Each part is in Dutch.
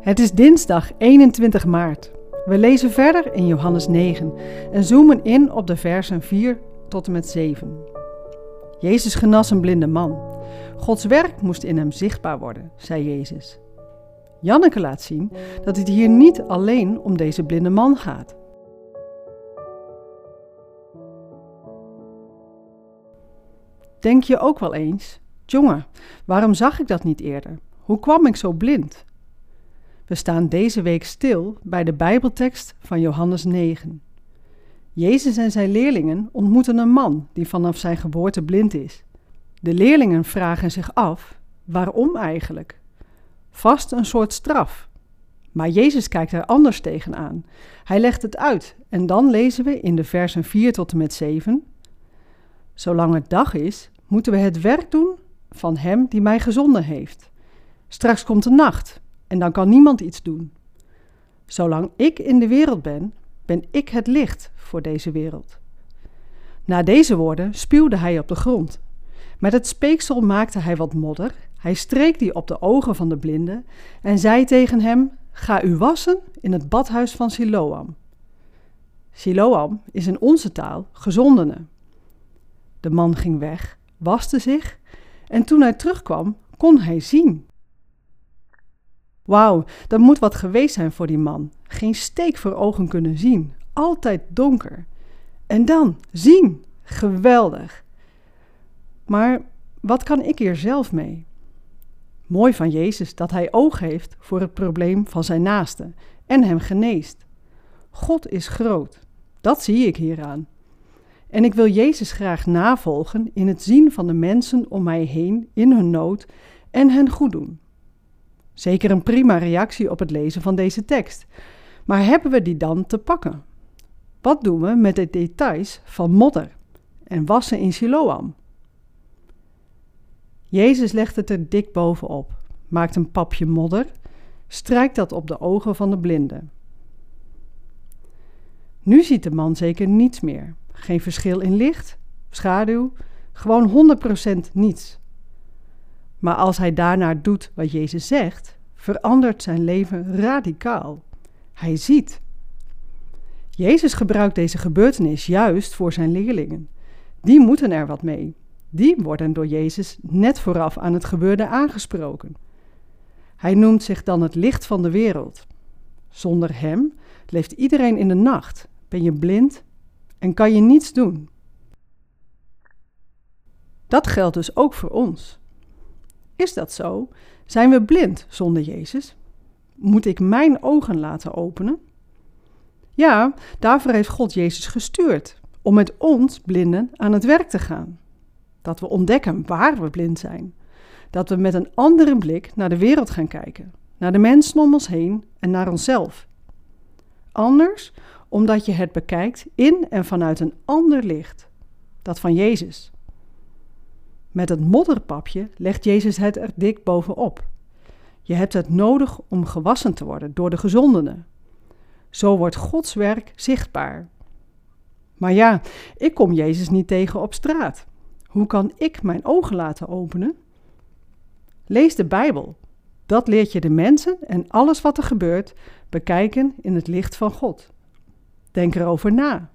Het is dinsdag 21 maart. We lezen verder in Johannes 9 en zoomen in op de versen 4 tot en met 7. Jezus genas een blinde man. Gods werk moest in hem zichtbaar worden, zei Jezus. Janneke laat zien dat het hier niet alleen om deze blinde man gaat. Denk je ook wel eens, jongen, waarom zag ik dat niet eerder? Hoe kwam ik zo blind? We staan deze week stil bij de Bijbeltekst van Johannes 9. Jezus en zijn leerlingen ontmoeten een man die vanaf zijn geboorte blind is. De leerlingen vragen zich af: waarom eigenlijk? Vast een soort straf. Maar Jezus kijkt er anders tegenaan. Hij legt het uit en dan lezen we in de versen 4 tot en met 7: Zolang het dag is, moeten we het werk doen van Hem die mij gezonden heeft. Straks komt de nacht en dan kan niemand iets doen. Zolang ik in de wereld ben, ben ik het licht voor deze wereld. Na deze woorden spuwde hij op de grond. Met het speeksel maakte hij wat modder, hij streek die op de ogen van de blinde en zei tegen hem: Ga u wassen in het badhuis van Siloam. Siloam is in onze taal gezondene. De man ging weg, waste zich en toen hij terugkwam, kon hij zien. Wauw, dat moet wat geweest zijn voor die man. Geen steek voor ogen kunnen zien, altijd donker. En dan zien, geweldig. Maar wat kan ik hier zelf mee? Mooi van Jezus dat hij oog heeft voor het probleem van zijn naaste en hem geneest. God is groot, dat zie ik hieraan. En ik wil Jezus graag navolgen in het zien van de mensen om mij heen in hun nood en hen goed doen. Zeker een prima reactie op het lezen van deze tekst. Maar hebben we die dan te pakken? Wat doen we met de details van modder en wassen in Siloam? Jezus legt het er dik bovenop, maakt een papje modder, strijkt dat op de ogen van de blinde. Nu ziet de man zeker niets meer. Geen verschil in licht, schaduw, gewoon 100% niets. Maar als hij daarna doet wat Jezus zegt, verandert zijn leven radicaal. Hij ziet. Jezus gebruikt deze gebeurtenis juist voor zijn leerlingen. Die moeten er wat mee. Die worden door Jezus net vooraf aan het gebeurde aangesproken. Hij noemt zich dan het licht van de wereld. Zonder hem leeft iedereen in de nacht, ben je blind en kan je niets doen. Dat geldt dus ook voor ons. Is dat zo? Zijn we blind zonder Jezus? Moet ik mijn ogen laten openen? Ja, daarvoor heeft God Jezus gestuurd, om met ons blinden aan het werk te gaan. Dat we ontdekken waar we blind zijn. Dat we met een andere blik naar de wereld gaan kijken, naar de mensen om ons heen en naar onszelf. Anders omdat je het bekijkt in en vanuit een ander licht, dat van Jezus. Met het modderpapje legt Jezus het er dik bovenop. Je hebt het nodig om gewassen te worden door de gezondenen. Zo wordt Gods werk zichtbaar. Maar ja, ik kom Jezus niet tegen op straat. Hoe kan ik mijn ogen laten openen? Lees de Bijbel. Dat leert je de mensen en alles wat er gebeurt bekijken in het licht van God. Denk erover na.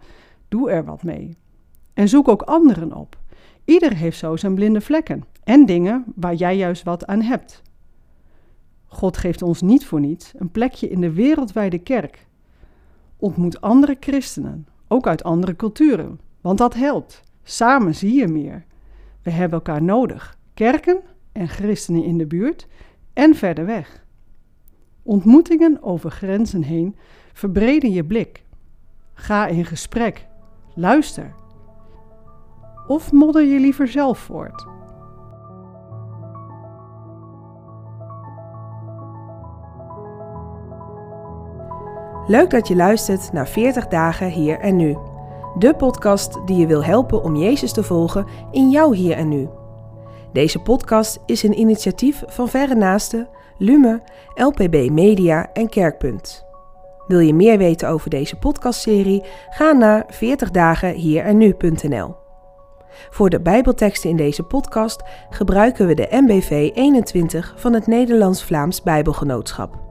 Doe er wat mee. En zoek ook anderen op. Ieder heeft zo zijn blinde vlekken en dingen waar jij juist wat aan hebt. God geeft ons niet voor niets een plekje in de wereldwijde kerk. Ontmoet andere christenen, ook uit andere culturen, want dat helpt. Samen zie je meer. We hebben elkaar nodig, kerken en christenen in de buurt en verder weg. Ontmoetingen over grenzen heen verbreden je blik. Ga in gesprek, luister of modder je liever zelf voort? Leuk dat je luistert naar 40 dagen hier en nu. De podcast die je wil helpen om Jezus te volgen in jouw hier en nu. Deze podcast is een initiatief van Verre Naasten, Lume, LPB Media en Kerkpunt. Wil je meer weten over deze podcastserie? Ga naar 40 dagen hier en nu.nl. Voor de Bijbelteksten in deze podcast gebruiken we de MBV 21 van het Nederlands-Vlaams Bijbelgenootschap.